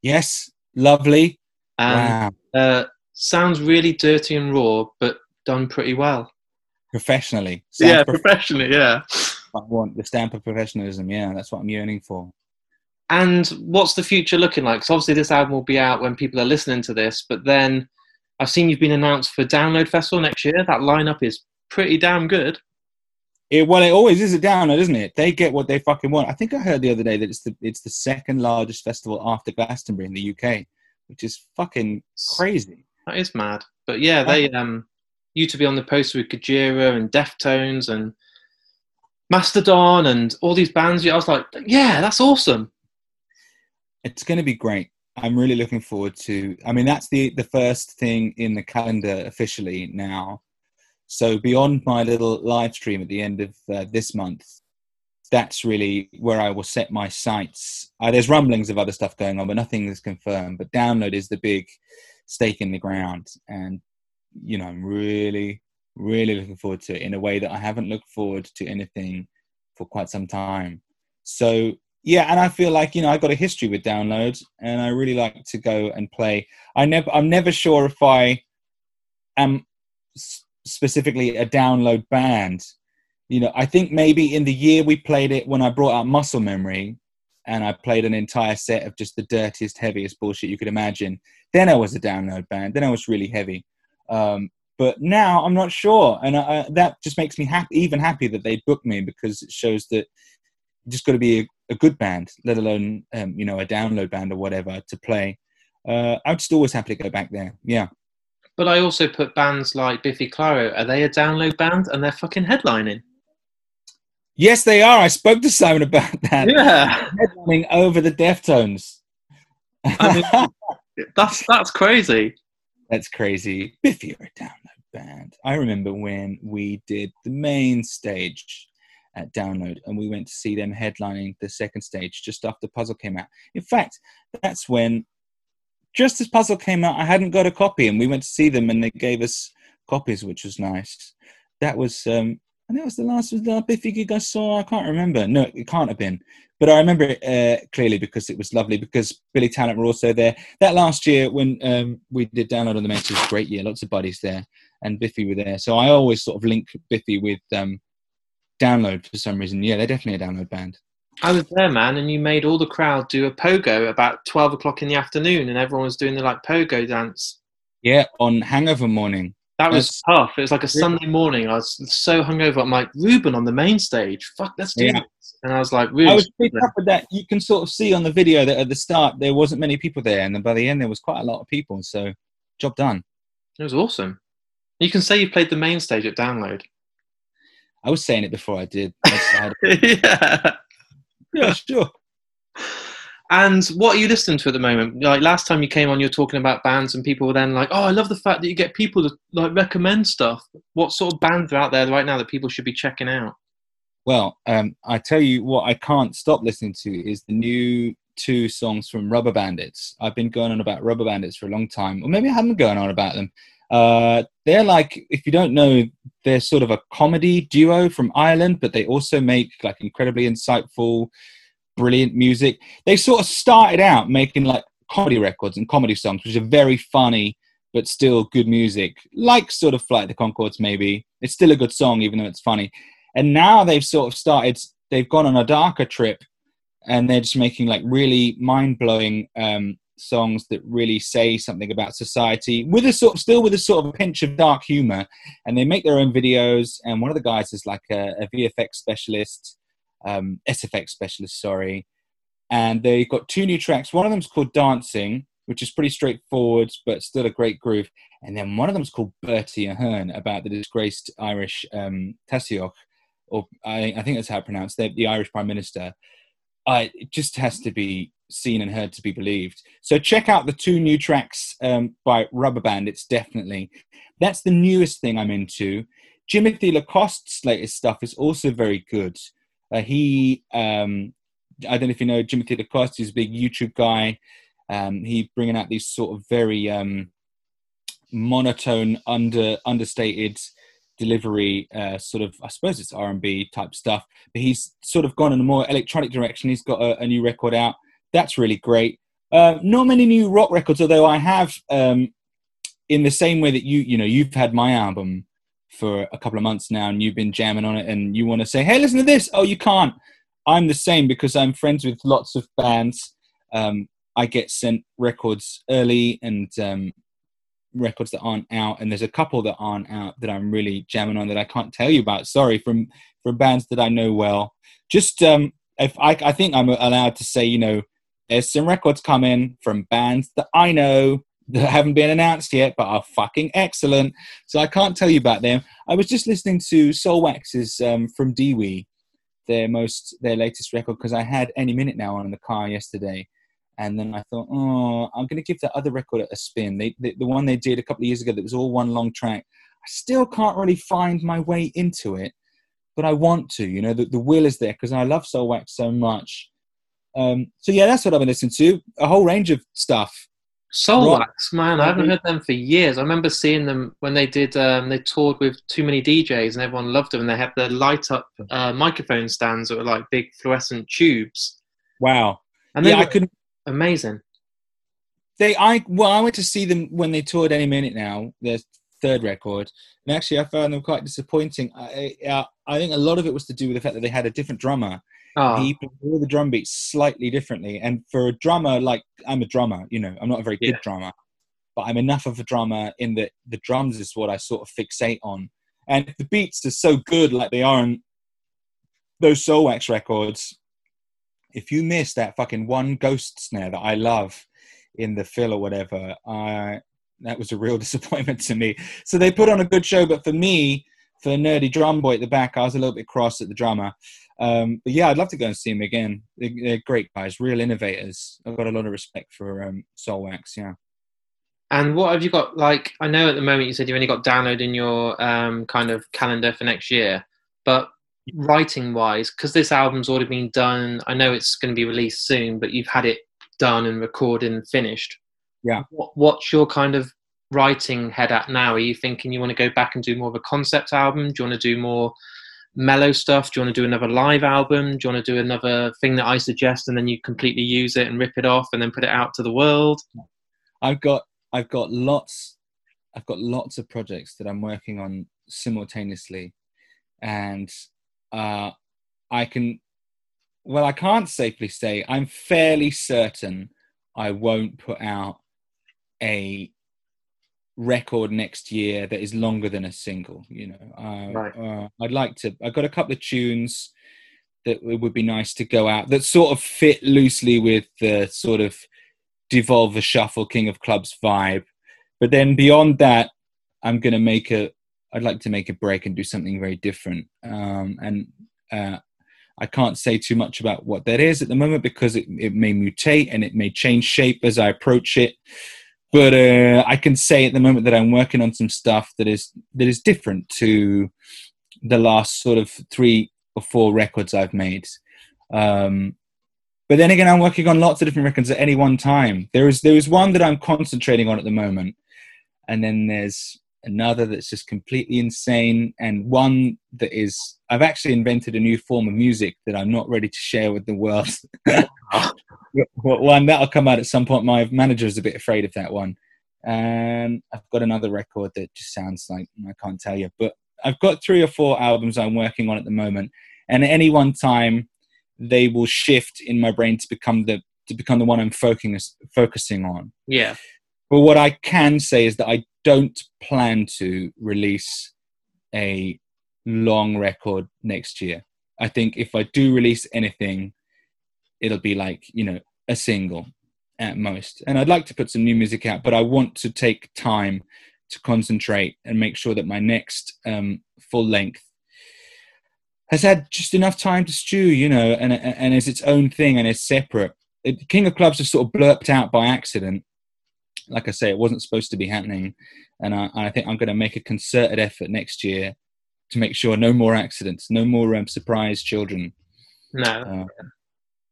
Yes, lovely. And, wow. Uh, sounds really dirty and raw, but done pretty well. Professionally. Sounds yeah, prof- professionally, yeah. I want the stamp of professionalism. Yeah, that's what I'm yearning for. And what's the future looking like? Because obviously, this album will be out when people are listening to this, but then I've seen you've been announced for Download Festival next year. That lineup is pretty damn good. It, well, it always is a downer, isn't it? They get what they fucking want. I think I heard the other day that it's the it's the second largest festival after Glastonbury in the UK, which is fucking crazy. That is mad. But yeah, they um you to be on the poster with Gojira and Deftones and Mastodon and all these bands. I was like, yeah, that's awesome. It's going to be great. I'm really looking forward to. I mean, that's the the first thing in the calendar officially now. So beyond my little live stream at the end of uh, this month, that's really where I will set my sights. Uh, there's rumblings of other stuff going on, but nothing is confirmed. But download is the big stake in the ground, and you know, I'm really, really looking forward to it in a way that I haven't looked forward to anything for quite some time. So yeah, and I feel like you know I've got a history with download, and I really like to go and play. I never, I'm never sure if I am specifically a download band. You know, I think maybe in the year we played it when I brought out Muscle Memory and I played an entire set of just the dirtiest, heaviest bullshit you could imagine. Then I was a download band. Then I was really heavy. Um, but now I'm not sure, and I, that just makes me happy, even happy that they booked me because it shows that you just got to be a, a, good band, let alone um, you know a download band or whatever to play. Uh, I'm just always happy to go back there. Yeah. But I also put bands like Biffy Clyro. Are they a download band? And they're fucking headlining. Yes, they are. I spoke to Simon about that. Yeah, headlining over the Deftones. I mean, that's that's crazy. That's crazy. Biffy are a download band. I remember when we did the main stage at Download, and we went to see them headlining the second stage just after Puzzle came out. In fact, that's when just as Puzzle came out, I hadn't got a copy, and we went to see them, and they gave us copies, which was nice. That was um, think it was the last was the Biffy gig I saw. I can't remember. No, it can't have been. But I remember it uh, clearly because it was lovely. Because Billy Talent were also there. That last year when um, we did download on the it was great year. Lots of buddies there, and Biffy were there. So I always sort of link Biffy with um, download for some reason. Yeah, they're definitely a download band. I was there, man, and you made all the crowd do a pogo about twelve o'clock in the afternoon, and everyone was doing the like pogo dance. Yeah, on Hangover morning. That was tough. It was like a Sunday morning. I was so hungover. I'm like, Reuben on the main stage. Fuck, let's do yeah. this. And I was like, really? I was with that. You can sort of see on the video that at the start there wasn't many people there, and then by the end there was quite a lot of people. So, job done. It was awesome. You can say you played the main stage at Download. I was saying it before I did. yeah. Yeah, sure. And what are you listening to at the moment? Like last time you came on, you were talking about bands, and people were then like, "Oh, I love the fact that you get people to like recommend stuff." What sort of bands are out there right now that people should be checking out? Well, um, I tell you what, I can't stop listening to is the new two songs from Rubber Bandits. I've been going on about Rubber Bandits for a long time, or maybe I haven't gone on about them. Uh, they're like, if you don't know, they're sort of a comedy duo from Ireland, but they also make like incredibly insightful brilliant music. They sort of started out making like comedy records and comedy songs, which are very funny but still good music, like sort of Flight the Conchords, maybe. It's still a good song, even though it's funny. And now they've sort of started, they've gone on a darker trip and they're just making like really mind blowing um, songs that really say something about society with a sort of, still with a sort of pinch of dark humor. And they make their own videos. And one of the guys is like a, a VFX specialist um, SFX specialist, sorry. And they've got two new tracks. One of them's called Dancing, which is pretty straightforward, but still a great groove. And then one of them's called Bertie Ahern, about the disgraced Irish um, or I, I, think that's how it's pronounced, the, the Irish Prime Minister. I, it just has to be seen and heard to be believed. So check out the two new tracks um, by Rubber Bandits, definitely. That's the newest thing I'm into. Jimothy Lacoste's latest stuff is also very good. Uh, he, um, I don't know if you know Jimothy Lacoste. He's a big YouTube guy. Um, he's bringing out these sort of very um, monotone, under understated delivery. Uh, sort of, I suppose it's R and B type stuff. But he's sort of gone in a more electronic direction. He's got a, a new record out. That's really great. Uh, not many new rock records, although I have, um, in the same way that you, you know, you've had my album for a couple of months now and you've been jamming on it and you want to say, hey, listen to this. Oh, you can't. I'm the same because I'm friends with lots of bands. Um, I get sent records early and um, records that aren't out, and there's a couple that aren't out that I'm really jamming on that I can't tell you about. Sorry, from from bands that I know well. Just um, if I, I think I'm allowed to say, you know, there's some records coming from bands that I know that haven't been announced yet, but are fucking excellent. So I can't tell you about them. I was just listening to Soul Soulwax's um, from Deewee, their most their latest record, because I had any minute now on in the car yesterday, and then I thought, oh, I'm going to give that other record a spin. They, the, the one they did a couple of years ago that was all one long track. I still can't really find my way into it, but I want to. You know, the, the will is there because I love Soulwax so much. Um, so yeah, that's what I've been listening to. A whole range of stuff Soulwax, man, I haven't heard them for years. I remember seeing them when they did. Um, they toured with too many DJs, and everyone loved them. And they had the light up uh, microphone stands that were like big fluorescent tubes. Wow! And yeah, I couldn't. Amazing. They, I well, I went to see them when they toured Any Minute Now, their third record, and actually, I found them quite disappointing. I, I, I think a lot of it was to do with the fact that they had a different drummer Oh. He plays all the drum beats slightly differently. And for a drummer, like I'm a drummer, you know, I'm not a very good yeah. drummer, but I'm enough of a drummer in that the drums is what I sort of fixate on. And if the beats are so good, like they are on those Soulwax records, if you miss that fucking one ghost snare that I love in the fill or whatever, I that was a real disappointment to me. So they put on a good show, but for me, for the nerdy drum boy at the back, I was a little bit cross at the drummer. Um, but yeah, I'd love to go and see them again. They're, they're, great guys, real innovators. I've got a lot of respect for um, Soulwax. Yeah. And what have you got? Like, I know at the moment you said you've only got download in your um, kind of calendar for next year, but writing wise, because this album's already been done, I know it's going to be released soon, but you've had it done and recorded and finished. Yeah. What, what's your kind of writing head at now? Are you thinking you want to go back and do more of a concept album? Do you want to do more mellow stuff? Do you want to do another live album? Do you want to do another thing that I suggest and then you completely use it and rip it off and then put it out to the world? I've got I've got lots I've got lots of projects that I'm working on simultaneously, and uh, I can well I can't safely say I'm fairly certain I won't put out a record next year that is longer than a single. You know, uh, right. uh, I'd like to. I've got a couple of tunes that it would be nice to go out that sort of fit loosely with the sort of devolver shuffle king of clubs vibe. But then beyond that, I'm going to make a. I'd like to make a break and do something very different. Um, and uh, I can't say too much about what that is at the moment because it, it may mutate and it may change shape as I approach it but uh, I can say at the moment that I'm working on some stuff that is that is different to the last sort of three or four records I've made. Um, but then again, I'm working on lots of different records at any one time. There is there is one that I'm concentrating on at the moment, and then there's another that's just completely insane, and one that is I've actually invented a new form of music that I'm not ready to share with the world. one that'll come out at some point. My manager is a bit afraid of that one, and I've got another record that just sounds like I can't tell you, but I've got three or four albums I'm working on at the moment, and at any one time, they will shift in my brain to become the to become the one I'm focusing focusing on. Yeah. But what I can say is that I don't plan to release a long record next year. I think if I do release anything, it'll be like you know a single at most. And i'd like to put some new music out but i want to take time to concentrate and make sure that my next um, full length has had just enough time to stew you know and, and is its own thing and is separate. It, king of clubs was sort of blurped out by accident. Like i say it wasn't supposed to be happening. And i, I think i'm going to make a concerted effort next year to make sure no more accidents no more um, surprise children. No. Uh,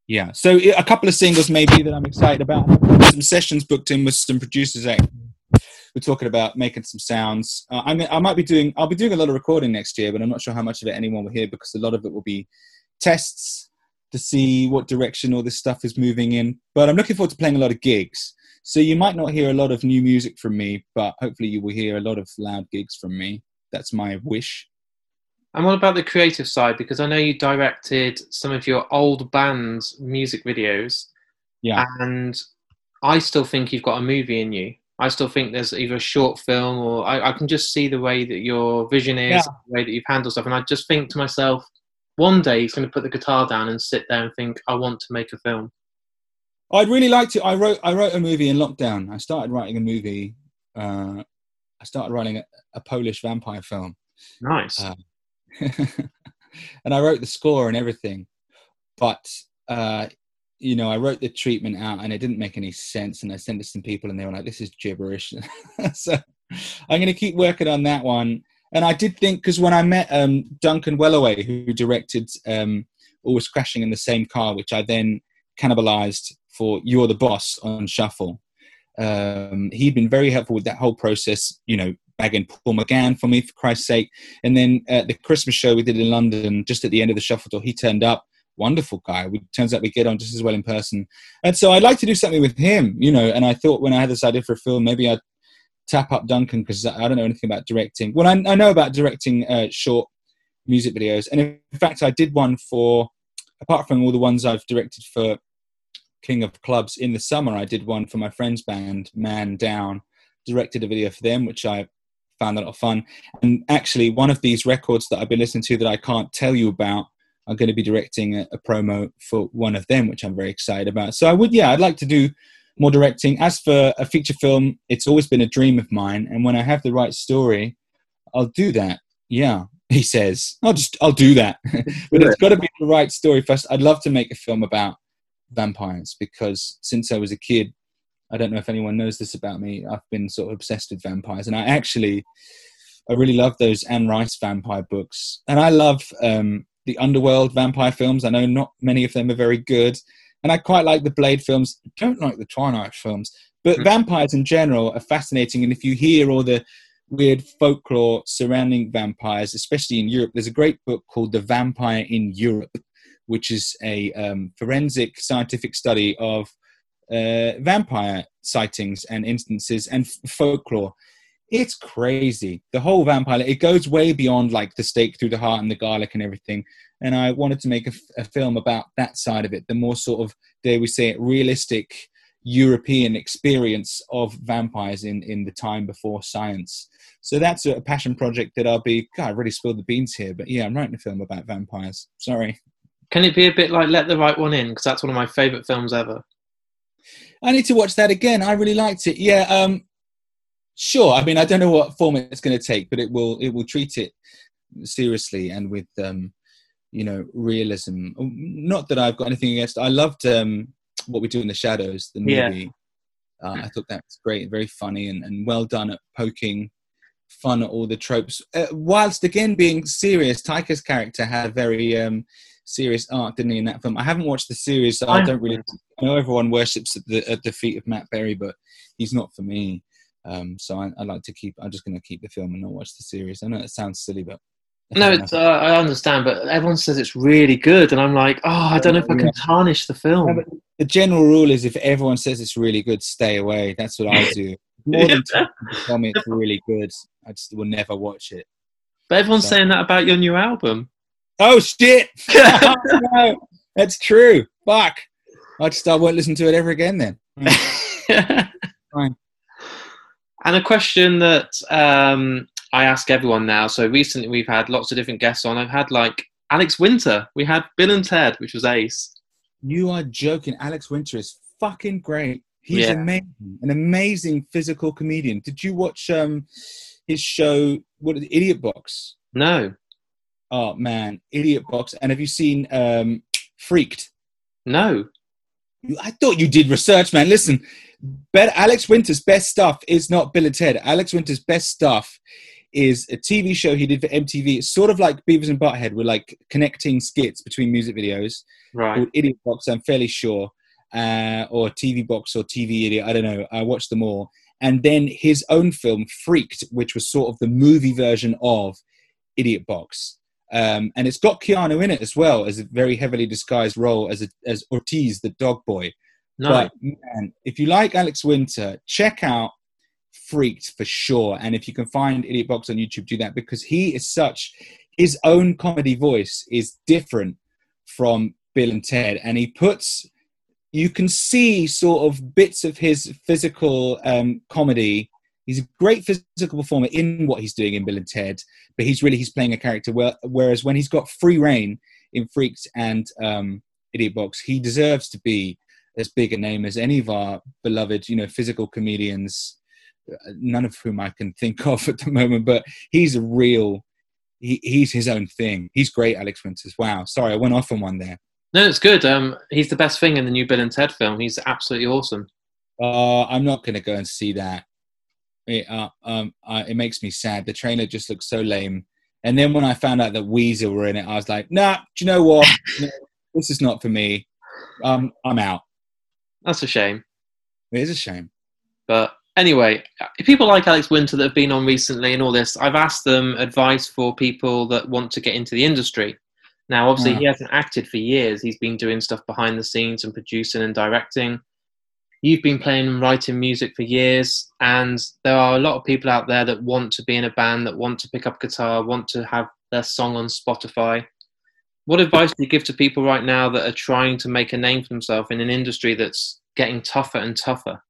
yeah. So a couple of singles maybe that i'm excited about. Some sessions booked in with some producers we're talking about making some sounds. Uh, i i might be doing i'll be doing a lot of recording next year but i'm not sure how much of it anyone will hear because a lot of it will be tests to see what direction all this stuff is moving in. But i'm looking forward to playing a lot of gigs. So you might not hear a lot of new music from me but hopefully you will hear a lot of loud gigs from me. That's my wish and what about the creative side? Because I know you directed some of your old band's music videos. Yeah. And I still think you've got a movie in you. I still think there's either a short film or I, I can just see the way that your vision is, yeah. the way that you've handled stuff. And I just think to myself, one day he's going to put the guitar down and sit there and think, I want to make a film. I'd really like to. I wrote I wrote a movie in lockdown. I started writing a movie. Uh, I started writing a, a Polish vampire film. Nice. Uh, and I wrote the score and everything, but uh, you know, I wrote the treatment out and it didn't make any sense. And I sent it to some people and they were like, "This is gibberish." so I'm going to keep working on that one. And I did think because when I met um, Duncan Wellaway, who directed um, Always Crashing in the Same Car, which I then cannibalized for You're the Boss on Shuffle. Um, he'd been very helpful with that whole process, you know, bagging Paul McGann for me, for Christ's sake. And then the Christmas show we did in London, just at the end of the shuffle tour, he turned up. Wonderful guy. We turns out we get on just as well in person. And so I'd like to do something with him, you know. And I thought when I had this idea for a film, maybe I'd tap up Duncan because I don't know anything about directing. Well, I, I know about directing uh, short music videos, and in fact, I did one for. Apart from all the ones I've directed for King of Clubs in the summer, I did one for my friend's band, Man Down. Directed a video for them, which I found a lot of fun. And actually, one of these records that I've been listening to that I can't tell you about, I'm going to be directing a, a, promo for one of them, which I'm very excited about. So I would, yeah, I'd like to do more directing. As for a feature film, it's always been a dream of mine, and when I have the right story, I'll do that. Yeah, he says, I'll just, I'll do that. but it's got to be the right story first. I'd love to make a film about vampires because since I was a kid, I don't know if anyone knows this about me. I've been sort of obsessed with vampires, and I actually, I really love those Anne Rice vampire books, and I love um, the underworld vampire films. I know not many of them are very good, and I quite like the Blade films. I don't like the Twilight films, but mm vampires in general are fascinating. And if you hear all the weird folklore surrounding vampires, especially in Europe. There's a great book called The Vampire in Europe, which is a um, forensic scientific study of uh, vampire sightings and instances and f- folklore. It's crazy. The whole vampire, it goes way beyond like the stake through the heart and the garlic and everything. And I wanted to make a, f- a film about that side of it, the more sort of, dare we say it, realistic European experience of vampires in, in the time before science. So that's a passion project that I'll be, God, I really spilled the beans here, but yeah, I'm writing a film about vampires. Sorry. Can it be a bit like Let the Right One In? Because that's one of my favourite films ever. I need to watch that again. I really liked it. Yeah, um, sure. I mean, I don't know what form it's going to take, but it will it will treat it seriously and with um, you know realism. Not that I've got anything against. I loved um, what we do in the shadows, the movie. Yeah. Uh, I thought that was great, very funny, and, and well done at poking fun at all the tropes, uh, whilst again being serious. Taika's character had a very um, serious arc, didn't he, in that film? I haven't watched the series, so I don't really. I know everyone worships at the, at the feet of Matt Berry, but he's not for me. Um, so I, I, like to keep. I'm just going to keep the film and not watch the series. I know it sounds silly, but no, uh, I understand. But everyone says it's really good, and I'm like, oh, I don't know if I can tarnish the film. The general rule is if everyone says it's really good, stay away. That's what I do. More than tell me it's really good, I just will never watch it. But everyone's so. saying that about your new album. Oh shit! no, that's true. Fuck. I just I won't listen to it ever again then. Fine. And a question that um, I ask everyone now. So recently we've had lots of different guests on. I've had like Alex Winter. We had Bill and Ted, which was ace. You are joking. Alex Winter is fucking great. He's yeah. amazing, an amazing physical comedian. Did you watch um, his show? What Idiot Box? No. Oh man, Idiot Box. And have you seen um, Freaked? No. I thought you did research, man. Listen, better, Alex Winter's best stuff is not Bill and Ted. Alex Winter's best stuff is a TV show he did for MTV. It's sort of like Beavis and Butthead, with like connecting skits between music videos. Right. Called Idiot Box, I'm fairly sure, uh, or TV Box or TV Idiot. I don't know. I watched them all. And then his own film, Freaked, which was sort of the movie version of Idiot Box. Um, and it's got Keanu in it as well as a very heavily disguised role as a, as Ortiz, the dog boy. No. But man, if you like Alex Winter, check out Freaked for sure. And if you can find Idiot Box on YouTube, do that because he is such his own comedy voice is different from Bill and Ted, and he puts you can see sort of bits of his physical um, comedy he's a great physical performer in what he's doing in Bill and Ted, but he's really he's playing a character. whereas when he's got free reign in Freaks and um, Idiot Box, he deserves to be as big a name as any of our beloved, you know, physical comedians. Uh, none of whom I can think of at the moment, but he's a real. He, he's his own thing. He's great, Alex Winters. Wow. Sorry, I went off on one there. No, it's good. Um, he's the best thing in the new Bill and Ted film. He's absolutely awesome. Uh, I'm not going to go and see that it, uh, um, uh, it makes me sad. The trailer just looks so lame. And then when I found out that Weezer were in it, I was like, nah, do you know what? no, this is not for me. Um, I'm out. That's a shame. It is a shame. But anyway, people like Alex Winter that have been on recently and all this, I've asked them advice for people that want to get into the industry. Now, obviously, yeah. he hasn't acted for years. He's been doing stuff behind the scenes and producing and directing you've been playing and writing music for years, and there are a lot of people out there that want to be in a band, that want to pick up guitar, want to have their song on Spotify. What advice do you give to people right now that are trying to make a name for themselves in an industry that's getting tougher and tougher?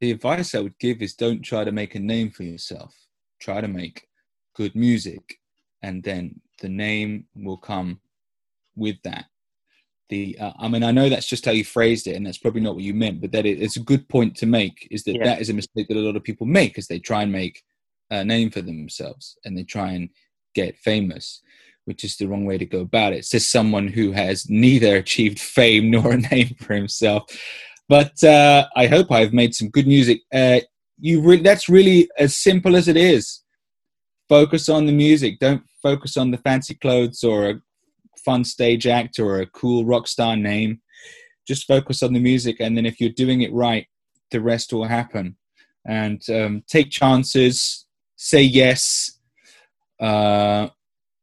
The advice I would give is don't try to make a name for yourself. Try to make good music, and then the name will come with that the uh, i mean i know that's just how you phrased it and that's probably not what you meant but that it, it's a good point to make is that yeah. that is a mistake that a lot of people make as they try and make a name for themselves and they try and get famous which is the wrong way to go about it says someone who has neither achieved fame nor a name for himself. But uh, i hope i've made some good music. Uh, you re- that's really as simple as it is. Focus on the music. Don't focus on the fancy clothes or a fun stage act or a cool rock star name. Just focus on the music, and then if you're doing it right, the rest will happen. and um, take chances, say yes. Uh,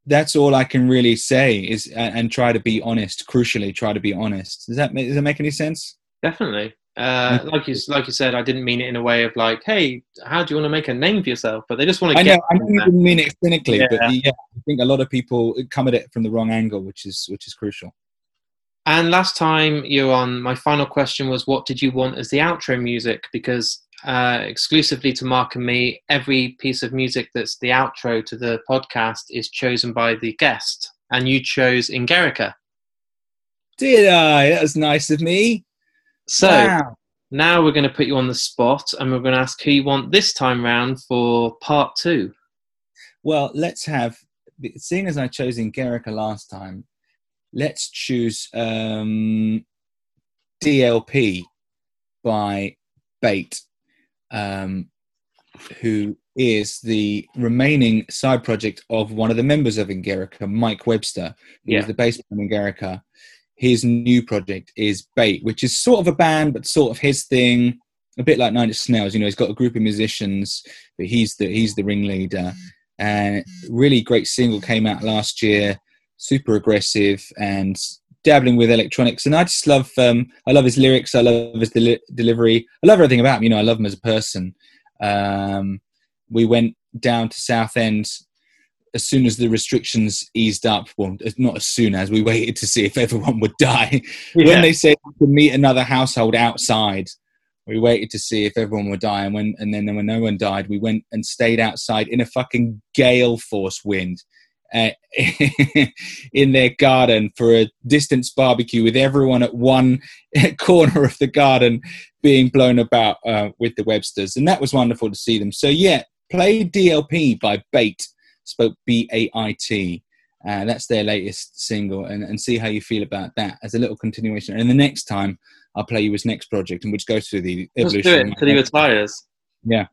that's all I can really say is and, try to be honest. Crucially, try to be honest. Does that make, does that make any sense? Definitely. Uh, like you like you said, I didn't mean it in a way of like, "Hey, how do you want to make a name for yourself?" But they just want to. I know. I know you didn't mean it cynically, yeah. but yeah, I think a lot of people come at it from the wrong angle, which is which is crucial. And last time you were on, my final question was, "What did you want as the outro music?" Because uh, exclusively to Mark and me, every piece of music that's the outro to the podcast is chosen by the guest, and you chose Engerica. Did I? That was nice of me. So wow. now we're going to put you on the spot, and we're going to ask who you want this time round for part two. Well, let's have. Seeing as I chose Engerica last time, let's choose um, DLP by Bait um, who is the remaining side project of one of the members of Engerica, Mike Webster, who yeah. is the bass player in Engerica. His new project is Bait, which is sort of a band, but sort of his thing, a bit like Nine Inch Nails. You know, he's got a group of musicians, but he's the he's the ringleader. And really great single came out last year, super aggressive and dabbling with electronics, and I just love um, I love his lyrics. I love his deli- delivery. I love everything about him. You know, I love him as a person. Um, we went down to Southend as soon as the restrictions eased up. Well, not as soon as we waited to see if everyone would die. Yeah. When they said to meet another household outside, we waited to see if everyone would die. And when and then when no one died, we went and stayed outside in a fucking gale force wind uh, in their garden for a distance barbecue with everyone at one corner of the garden being blown about uh, with the Websters. And that was wonderful to see them. So, yeah, play DLP by Bait, spoke B A I T. Uh, that's their latest single, and, and see how you feel about that as a little continuation. And the next time, I'll play you his next project, and which goes through the evolution. Let's do it until he retires. Yeah,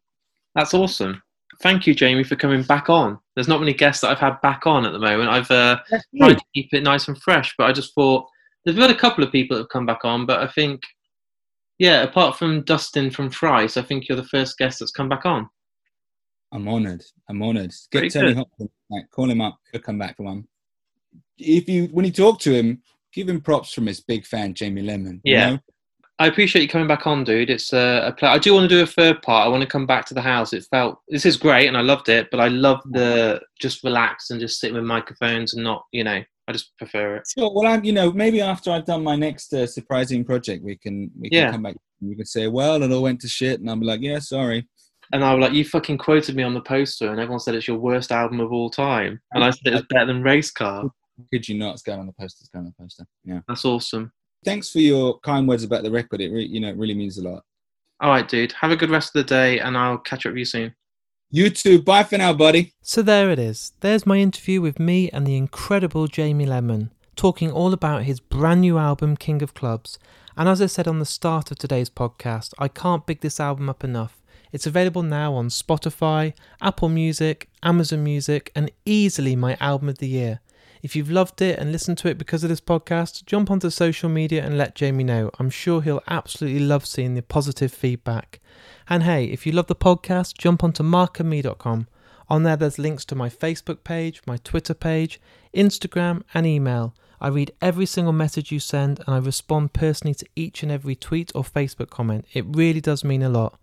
that's awesome thank you, Jamie, for coming back on. There's not many guests that I've had back on at the moment. I've uh, tried to keep it nice and fresh, but I just thought there's been a couple of people that have come back on, but I think, yeah, apart from Dustin from Thrice, I think you're the first guest that's come back on. I'm honoured. I'm honoured. Get Tony Hopkins, like, call him up. He'll come back for one. If you, when you talk to him, give him props from his big fan Jamie Lenman. Yeah, know? I appreciate you coming back on, dude. It's a, a play. I do want to do a third part. I want to come back to the house. It felt this is great, and I loved it. But I love the just relax and just sit with microphones and not, you know, I just prefer it. Sure. Well, I'm, you know, maybe after I've done my next uh, surprising project, we can we can yeah. come back. You can say, well, it all went to shit, and I'm like, yeah, sorry. And I was like, you fucking quoted me on the poster, and everyone said it's your worst album of all time, and I said it's better than Race Car. Could you not? It's going on the poster. It's going on the poster. Yeah. That's awesome thanks for your kind words about the record. It re- you know it really means a lot. All right, dude. Have a good rest of the day, and I'll catch up with you soon. You too. Bye for now, buddy. So there it is. There's my interview with me and the incredible Jamie Lenman, talking all about his brand new album, King of Clubs. And as I said on the start of today's podcast, I can't big this album up enough. It's available now on Spotify, Apple Music, Amazon Music, and easily my album of the year. If you've loved it and listened to it because of this podcast, jump onto social media and let Jamie know. I'm sure he'll absolutely love seeing the positive feedback. And hey, if you love the podcast, jump onto markandme.com. On there, there's links to my Facebook page, my Twitter page, Instagram, and email. I read every single message you send and I respond personally to each and every tweet or Facebook comment. It really does mean a lot.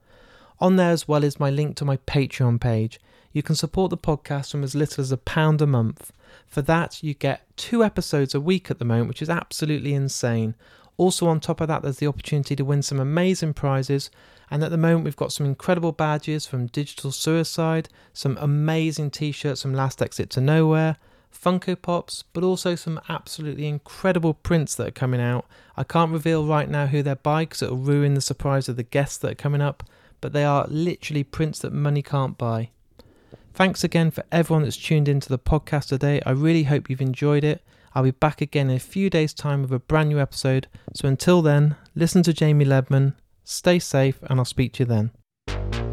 On there as well is my link to my Patreon page. You can support the podcast from as little as a pound a month. For that, you get two episodes a week at the moment, which is absolutely insane. Also, on top of that, there's the opportunity to win some amazing prizes. And at the moment, we've got some incredible badges from Digital Suicide, some amazing t shirts from Last Exit to Nowhere, Funko Pops, but also some absolutely incredible prints that are coming out. I can't reveal right now who they're by because it'll ruin the surprise of the guests that are coming up, but they are literally prints that money can't buy. Thanks again for everyone that's tuned into the podcast today. I really hope you've enjoyed it. I'll be back again in a few days' time with a brand new episode. So until then, listen to Jamie Lenman, stay safe, and I'll speak to you then.